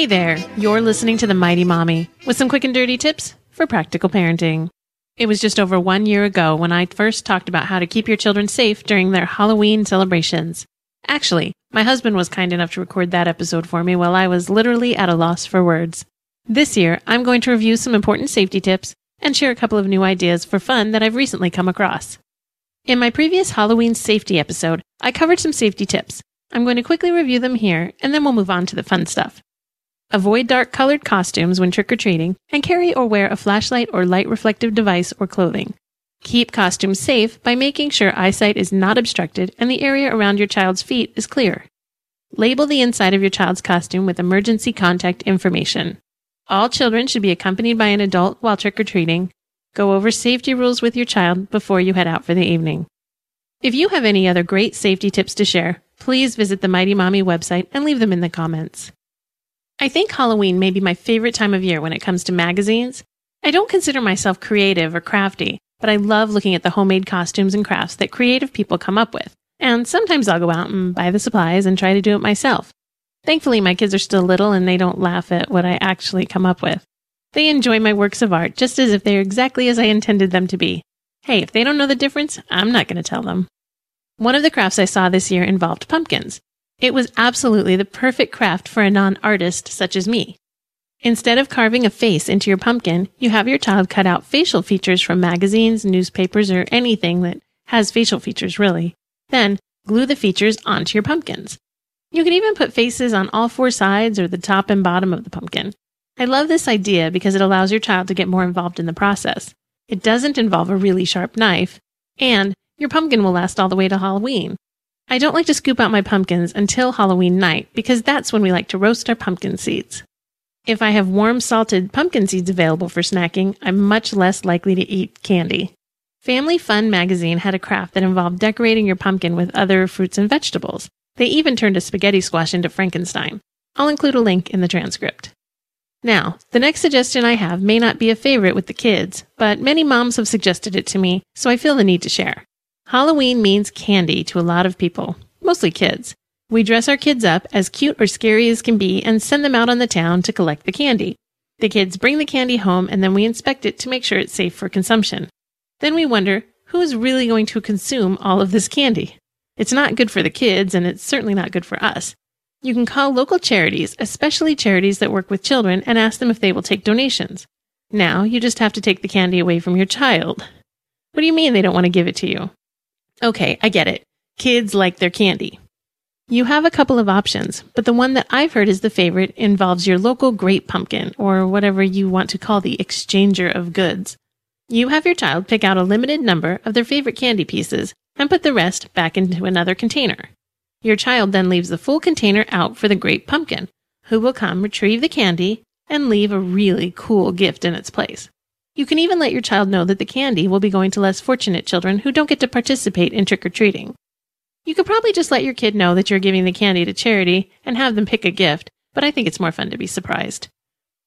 Hey there, you're listening to The Mighty Mommy with some quick and dirty tips for practical parenting. It was just over one year ago when I first talked about how to keep your children safe during their Halloween celebrations. Actually, my husband was kind enough to record that episode for me while I was literally at a loss for words. This year, I'm going to review some important safety tips and share a couple of new ideas for fun that I've recently come across. In my previous Halloween safety episode, I covered some safety tips. I'm going to quickly review them here and then we'll move on to the fun stuff. Avoid dark colored costumes when trick or treating, and carry or wear a flashlight or light reflective device or clothing. Keep costumes safe by making sure eyesight is not obstructed and the area around your child's feet is clear. Label the inside of your child's costume with emergency contact information. All children should be accompanied by an adult while trick or treating. Go over safety rules with your child before you head out for the evening. If you have any other great safety tips to share, please visit the Mighty Mommy website and leave them in the comments. I think Halloween may be my favorite time of year when it comes to magazines. I don't consider myself creative or crafty, but I love looking at the homemade costumes and crafts that creative people come up with. And sometimes I'll go out and buy the supplies and try to do it myself. Thankfully, my kids are still little and they don't laugh at what I actually come up with. They enjoy my works of art just as if they're exactly as I intended them to be. Hey, if they don't know the difference, I'm not going to tell them. One of the crafts I saw this year involved pumpkins. It was absolutely the perfect craft for a non artist such as me. Instead of carving a face into your pumpkin, you have your child cut out facial features from magazines, newspapers, or anything that has facial features, really. Then glue the features onto your pumpkins. You can even put faces on all four sides or the top and bottom of the pumpkin. I love this idea because it allows your child to get more involved in the process. It doesn't involve a really sharp knife, and your pumpkin will last all the way to Halloween. I don't like to scoop out my pumpkins until Halloween night because that's when we like to roast our pumpkin seeds. If I have warm salted pumpkin seeds available for snacking, I'm much less likely to eat candy. Family Fun magazine had a craft that involved decorating your pumpkin with other fruits and vegetables. They even turned a spaghetti squash into Frankenstein. I'll include a link in the transcript. Now, the next suggestion I have may not be a favorite with the kids, but many moms have suggested it to me, so I feel the need to share. Halloween means candy to a lot of people, mostly kids. We dress our kids up as cute or scary as can be and send them out on the town to collect the candy. The kids bring the candy home and then we inspect it to make sure it's safe for consumption. Then we wonder who is really going to consume all of this candy. It's not good for the kids and it's certainly not good for us. You can call local charities, especially charities that work with children, and ask them if they will take donations. Now you just have to take the candy away from your child. What do you mean they don't want to give it to you? Okay, I get it. Kids like their candy. You have a couple of options, but the one that I've heard is the favorite involves your local great pumpkin, or whatever you want to call the exchanger of goods. You have your child pick out a limited number of their favorite candy pieces and put the rest back into another container. Your child then leaves the full container out for the great pumpkin, who will come retrieve the candy and leave a really cool gift in its place. You can even let your child know that the candy will be going to less fortunate children who don't get to participate in trick or treating. You could probably just let your kid know that you're giving the candy to charity and have them pick a gift, but I think it's more fun to be surprised.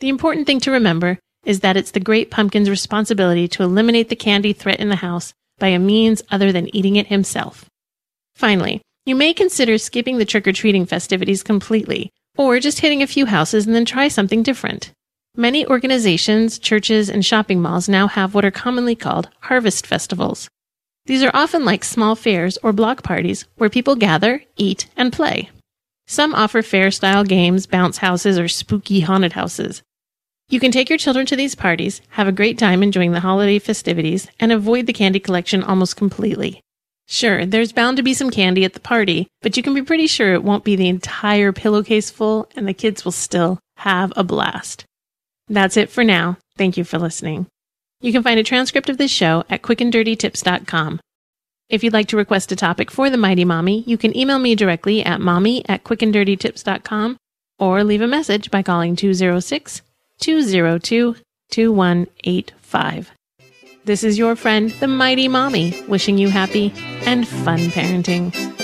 The important thing to remember is that it's the great pumpkin's responsibility to eliminate the candy threat in the house by a means other than eating it himself. Finally, you may consider skipping the trick or treating festivities completely, or just hitting a few houses and then try something different. Many organizations, churches, and shopping malls now have what are commonly called harvest festivals. These are often like small fairs or block parties where people gather, eat, and play. Some offer fair style games, bounce houses, or spooky haunted houses. You can take your children to these parties, have a great time enjoying the holiday festivities, and avoid the candy collection almost completely. Sure, there's bound to be some candy at the party, but you can be pretty sure it won't be the entire pillowcase full and the kids will still have a blast. That's it for now. Thank you for listening. You can find a transcript of this show at quickanddirtytips.com. If you'd like to request a topic for the Mighty Mommy, you can email me directly at mommy at quickanddirtytips.com or leave a message by calling 206 202 2185. This is your friend, the Mighty Mommy, wishing you happy and fun parenting.